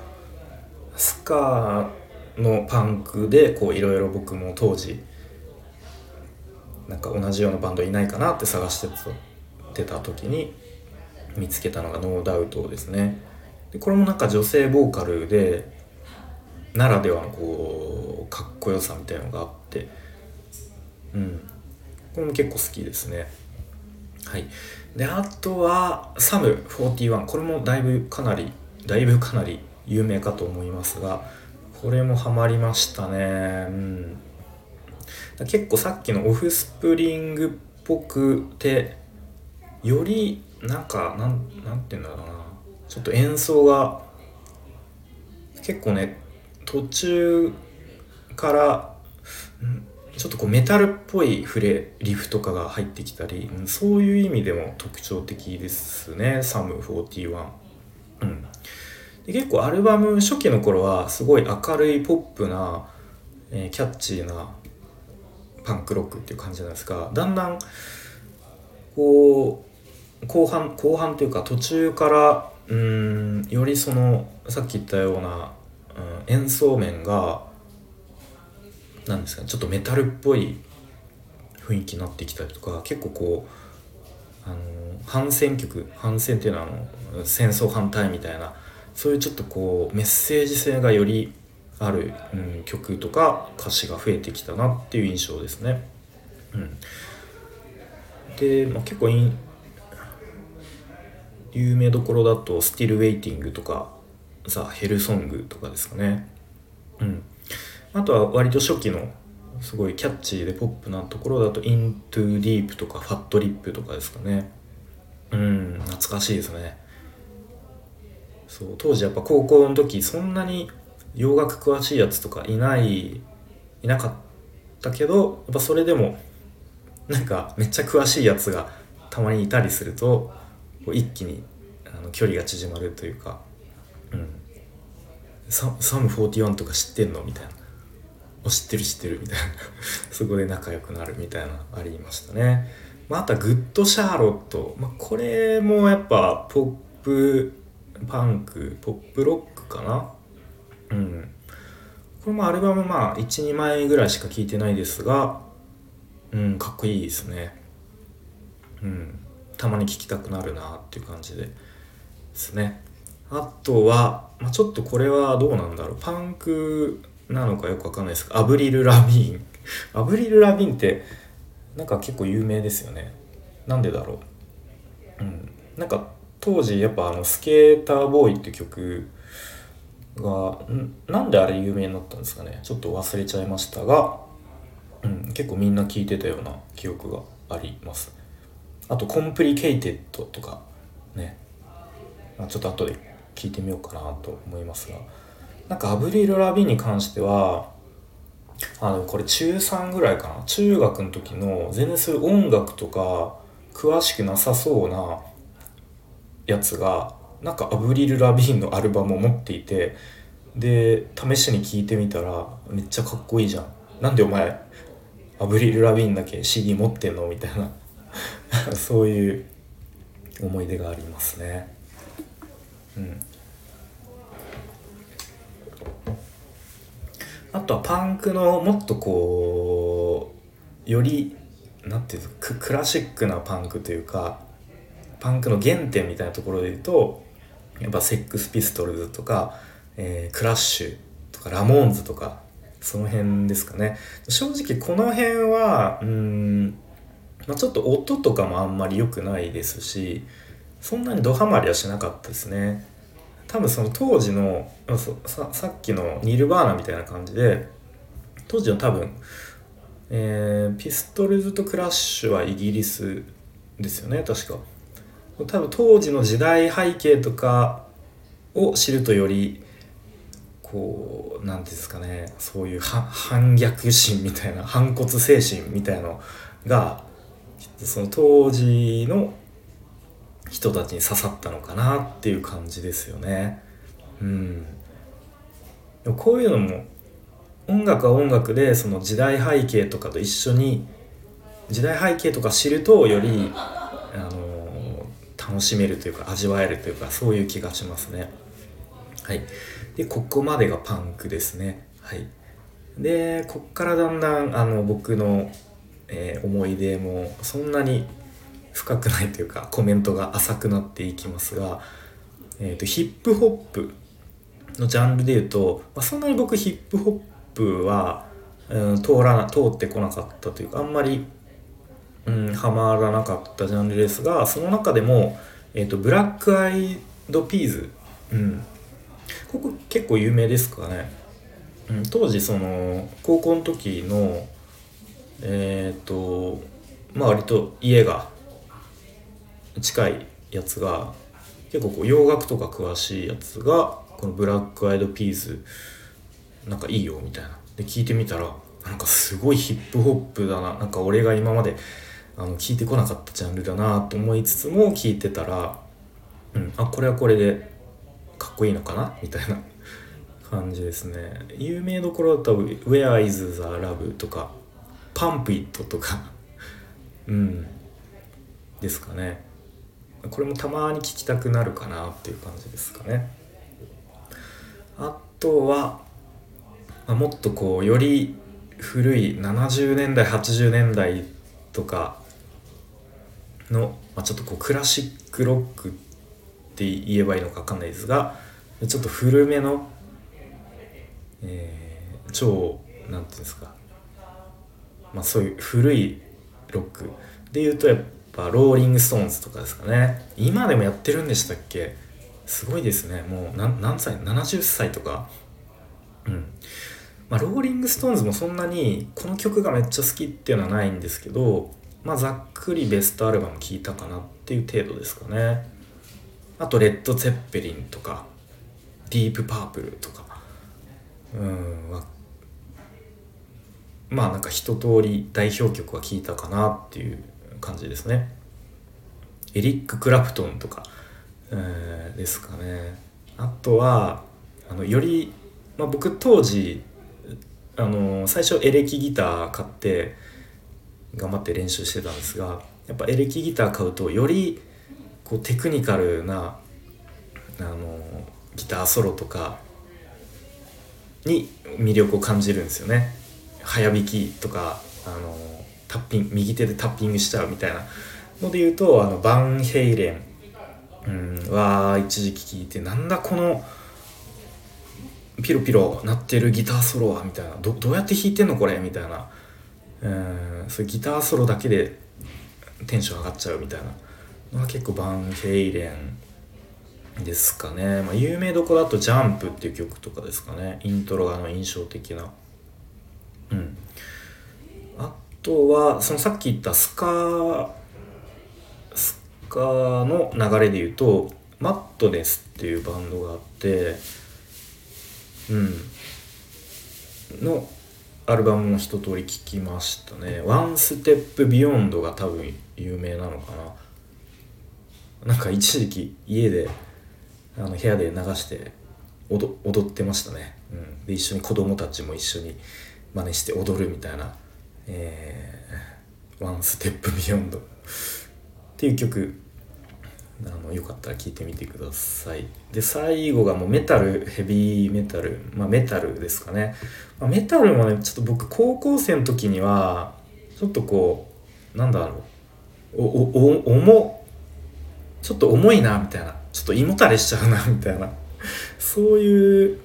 スカのパンクでこういろいろ僕も当時なんか同じようなバンドいないかなって探してた時に見つけたのがノーダウトですね。でこれもなんか女性ボーカルでならではのこうかっこよさみたいのがあって。うん。これも結構好きですね。はい。であとはサム41これもだいぶかなりだいぶかなり有名かと思いますがこれもハマりましたね。うん。結構さっきのオフスプリングっぽくてよりなんかなんなんて言うんだろうな。ちょっと演奏が結構ね途中からちょっとこうメタルっぽいフレリフとかが入ってきたりそういう意味でも特徴的ですねサム41。うんで結構アルバム初期の頃はすごい明るいポップな、えー、キャッチーなパンクロックっていう感じなんですがだんだんこう後半後半というか途中からうんよりそのさっき言ったような、うん、演奏面が何ですかねちょっとメタルっぽい雰囲気になってきたりとか結構こうあの反戦曲反戦っていうのはあの戦争反対みたいなそういうちょっとこうメッセージ性がよりある、うん、曲とか歌詞が増えてきたなっていう印象ですね。うん、で、まあ、結構有名どころだと「Still Waiting」とか「ザ・ヘルソング」とかですかね。うん、あとは割と初期のすごいキャッチーでポップなところだと「Into Deep」とか「ファットリップ」とかですかね。うん、懐かしいですね。そう当時やっぱ高校の時そんなに洋楽詳しいやつとかいないいなかったけどやっぱそれでもなんかめっちゃ詳しいやつがたまにいたりすると一気にあの距離が縮まるというか「うん、ササム41とか知ってんの?」みたいな「知ってる知ってる」みたいな。そこで仲良くなるみたいなありましたね。まあ、あとグッドシャーロット、まあ、これもやっぱポップパンクポップロックかな？うん。これもアルバムまあ12枚ぐらいしか聴いてないですがうんかっこいいですね。うん。たまに聴きたくなるなっていう感じでですね。あとは、まあ、ちょっとこれはどうなんだろう。パンクなのかよくわかんないですがアブリル・ラビーン。アブリル・ラビーンってなんか結構有名ですよね。なんでだろう。うん。なんか当時やっぱあの「スケーターボーイ」って曲がなんであれ有名になったんですかね。ちょっと忘れちゃいましたがうん、結構みんな聞いてたような記憶があります。あと「Complicated」とかね。まあちょっと後で聞いてみようかなと思いますが。なんかアブリル・ラビンに関してはあのこれ中3ぐらいかな。中学の時の全然そういう音楽とか詳しくなさそうなやつがなんかアブリル・ラビーンのアルバムを持っていてで試しに聴いてみたらめっちゃかっこいいじゃん。なんでお前アブリル・ラビーンだけ CD 持ってんの？みたいな。そういう思い出がありますね。うん。あとはパンクのもっとこうより何て言うのクラシックなパンクというかパンクの原点みたいなところで言うとやっぱセックスピストルズとか、えー、クラッシュとかラモーンズとかその辺ですかね。正直この辺はうん、まあ、ちょっと音とかもあんまり良くないですしそんなにドハマりはしなかったですね。多分その当時のささっきのニルバーナみたいな感じで当時の多分、えー、ピストルズとクラッシュはイギリスですよね確か。多分当時の時代背景とかを知るとよりこう何ていうんですかねそういう反逆心みたいな反骨精神みたいのがその当時の人たちに刺さったのかなっていう感じですよね。うん、でもこういうのも音楽は音楽でその時代背景とかと一緒に時代背景とか知るとより、あの楽しめるというか味わえるというかそういう気がしますね。はい、でここまでがパンクですね。はい、でこっからだんだんあの僕の、えー、思い出もそんなに深くないというかコメントが浅くなっていきますが、えーと、ヒップホップのジャンルで言うと、まあ、そんなに僕ヒップホップは、うん、通らな通ってこなかったというかあんまり、うん、はまらなかったジャンルですがその中でも、えーと、ブラックアイドピーズ、うん、ここ結構有名ですかね、うん、当時その高校の時のえっ、ー、とまあ割と家が近いやつが結構こう洋楽とか詳しいやつがこのブラックアイドピーズなんかいいよみたいな。で聞いてみたらなんかすごいヒップホップだな。なんか俺が今まであの聞いてこなかったジャンルだなと思いつつも聞いてたら、うん、あこれはこれでかっこいいのかな？みたいな。感じですね。有名どころだと「Where is the Love」とか「Pump It」とか。うん。ですかね。これもたまに聞きたくなるかなっていう感じですかね。あとは、まあ、もっとこうより古い70年代80年代とかの、まあ、ちょっとこうクラシックロックって言えばいいのか分かんないですがちょっと古めの、えー、超なんていうんですか。まあそういう古いロック。でいうとやっぱローリング・ストーンズとかですかね。今でもやってるんでしたっけ？すごいですね。もう何歳？70歳とか？うん。まあローリング・ストーンズもそんなにこの曲がめっちゃ好きっていうのはないんですけどまあざっくりベストアルバム聴いたかなっていう程度ですかね。あとレッド・ゼッペリンとかディープ・パープルとか。うんまあなんか一通り代表曲は聴いたかなっていう感じですね。エリック・クラプトンとか、えー、ですかね。あとはあのより、まあ、僕当時あの最初エレキギター買って頑張って練習してたんですがやっぱエレキギター買うとよりこうテクニカルなあのギターソロとかに魅力を感じるんですよね。早弾きとかあのタッピン右手でタッピングしちゃうみたいなので言うとあのバンヘイレン、うん、は一時期聞いてなんだこのピロピロ鳴ってるギターソロはみたいな。どどうやって弾いてんのこれみたいな、うん、そうギターソロだけでテンション上がっちゃうみたいな。のは結構バンヘイレンですかね、まあ、有名どころだと「ジャンプっていう曲とかですかね。イントロがあの印象的な。うん。とはそのさっき言ったスカスカの流れで言うとマットネスっていうバンドがあってうん。のアルバムも一通り聴きましたね「One Step Beyond」が多分有名なのかな。なんか一時期家であの部屋で流して踊ってましたね、うん、で一緒に子供たちも一緒に真似して踊るみたいな「えー、 One Step Beyond」っていう曲。あのよかったら聴いてみてください。で最後がもうメタルヘビーメタル。まあメタルですかね、まあ、メタルもねちょっと僕高校生の時にはちょっとこうなんだろう。おおお重ちょっと重いなみたいな。ちょっと胃もたれしちゃうなみたいな。そういう、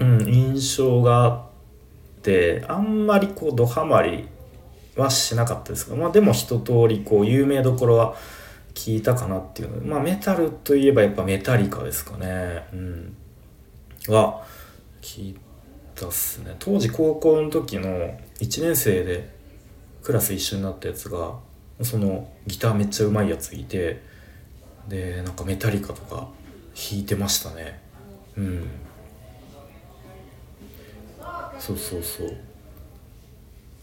うん、印象があってあんまりこうドハマりはしなかったですがまあでも一通りこう有名どころは聞いたかなっていう。のでまあメタルといえばやっぱメタリカですかね。うん。は聞いたっすね。当時高校の時の1年生でクラス一緒になったやつがそのギターめっちゃうまいやついてでなんかメタリカとか弾いてましたね。うん。そうそうそう。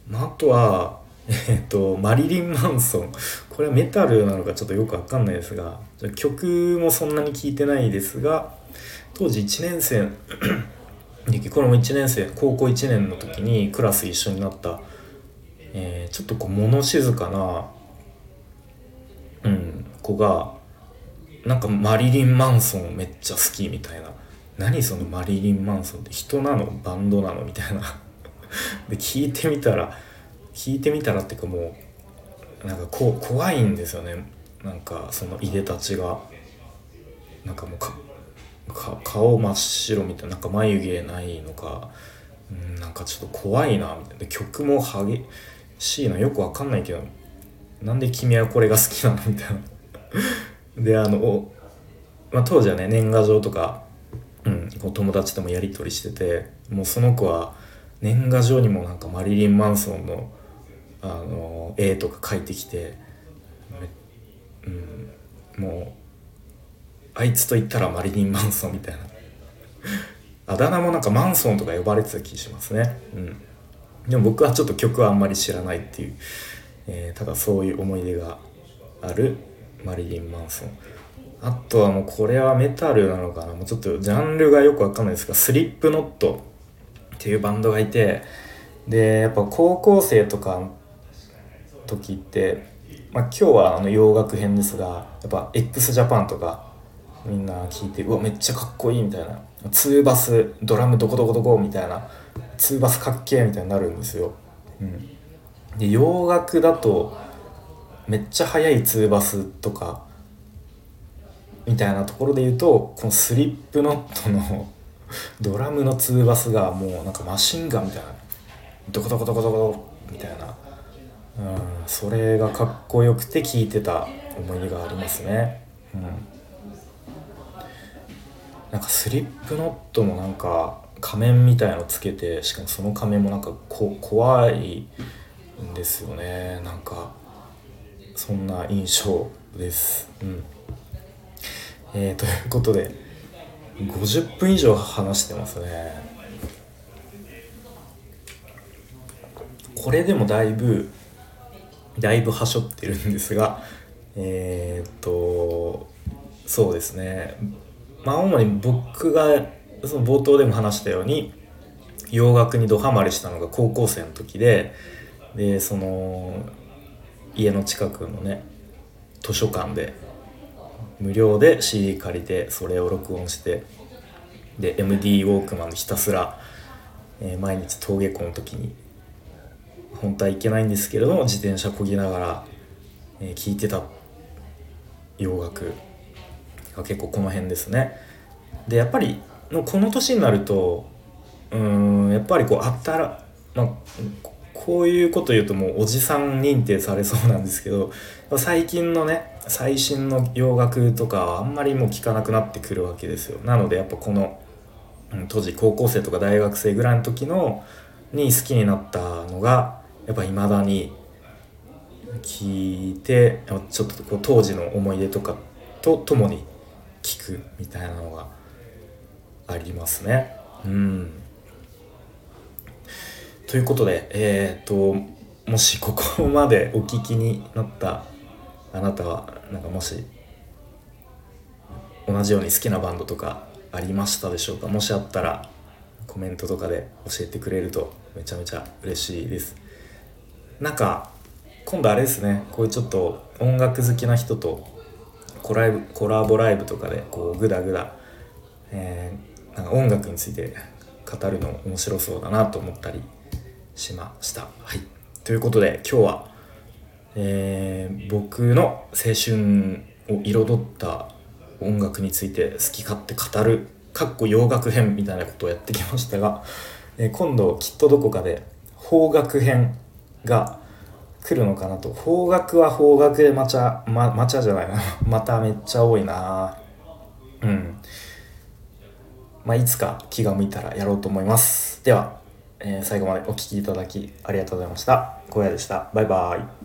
まああとは えっとマリリン・マンソン。これはメタルなのかちょっとよくわかんないですが曲もそんなに聴いてないですが当時1年生 これも1年生高校1年の時にクラス一緒になった、えー、ちょっとこう物静かな、うん、子がなんかマリリン・マンソンめっちゃ好きみたいな。何そのマリリン・マンソンって人なの？バンドなの？みたいな。で聞いてみたら聞いてみたらっていうかもうなんかこ怖いんですよね。なんかそのいでたちが。なんかもうか顔真っ白みたいななんか眉毛ないのか、うん、なんかちょっと怖いなみたいな。曲も激しいなよくわかんないけどなんで君はこれが好きなの？みたいな。であの、まあ、当時はね年賀状とか、うん、こう友達ともやり取りしててもうその子は年賀状にもなんかマリリン・マンソンのあの絵とか描いてきて、うん、もうあいつと言ったらマリリン・マンソンみたいな。あだ名もなんかマンソンとか呼ばれてた気しますね、うん、でも僕はちょっと曲はあんまり知らないっていう、えー、ただそういう思い出があるマリリン・マンソン。あとはもうこれはメタルなのかな。もうちょっとジャンルがよくわかんないですがスリップノットっていうバンドがいてでやっぱ高校生とかの時って、まあ、今日はあの洋楽編ですがやっぱ x ジャパンとかみんな聞いてうわめっちゃかっこいいみたいな。ツーバスドラムどこどこどこみたいな。ツーバスかっけえみたいになるんですよ。うん、で洋楽だとめっちゃ速いツーバスとかみたいなところで言うとこのスリップノットの ドラムのツーバスがもうなんかマシンガンみたいな。ドコドコドコドコみたいな。うん、それがかっこよくて聴いてた思い出がありますね。うん、なんかスリップノットもなんか仮面みたいのつけてしかもその仮面もなんかこ怖いんですよね。なんかそんな印象です。うん。えー、ということで50分以上話してますね。これでもだいぶだいぶはしょってるんですがえー、っとそうですねまあ主に僕がその冒頭でも話したように洋楽にドハマりしたのが高校生の時ででその家の近くのね図書館で無料で CD 借りてそれを録音してで MD ウォークマンでひたすら、えー、毎日登下校の時に本当はいけないんですけれども自転車こぎながら、えー、聞いてた洋楽が結構この辺ですね。でやっぱりのこの年になるとうんやっぱりこうあったら、まあ、こういうこと言うともうおじさん認定されそうなんですけど最近のね最新の洋楽とかはあんまりもう聞かなくなってくるわけですよなのでやっぱこの、当時高校生とか大学生ぐらいの時のに好きになったのがやっぱ未だに聞いてちょっとこう当時の思い出とかとともに聞くみたいなのがありますね。うんということでえっ、ともしここまでお聞きになったあなたはなんかもし同じように好きなバンドとかありましたでしょうか？もしあったらコメントとかで教えてくれるとめちゃめちゃ嬉しいです。なんか今度あれですね。こういうちょっと音楽好きな人とコライブコラボライブとかでこうグダグダ、えー、なんか音楽について語るの面白そうだなと思ったりしました。はい、ということで今日は、えー、僕の青春を彩った音楽について好き勝手語るかっこ洋楽編みたいなことをやってきましたが、えー、今度きっとどこかで邦楽編が来るのかなと。邦楽は邦楽でまちゃ、ま、まちゃじゃないな。まためっちゃ多いな。うん。まあいつか気が向いたらやろうと思います。では、えー、最後までお聴きいただきありがとうございました。小屋でした。バイバイ。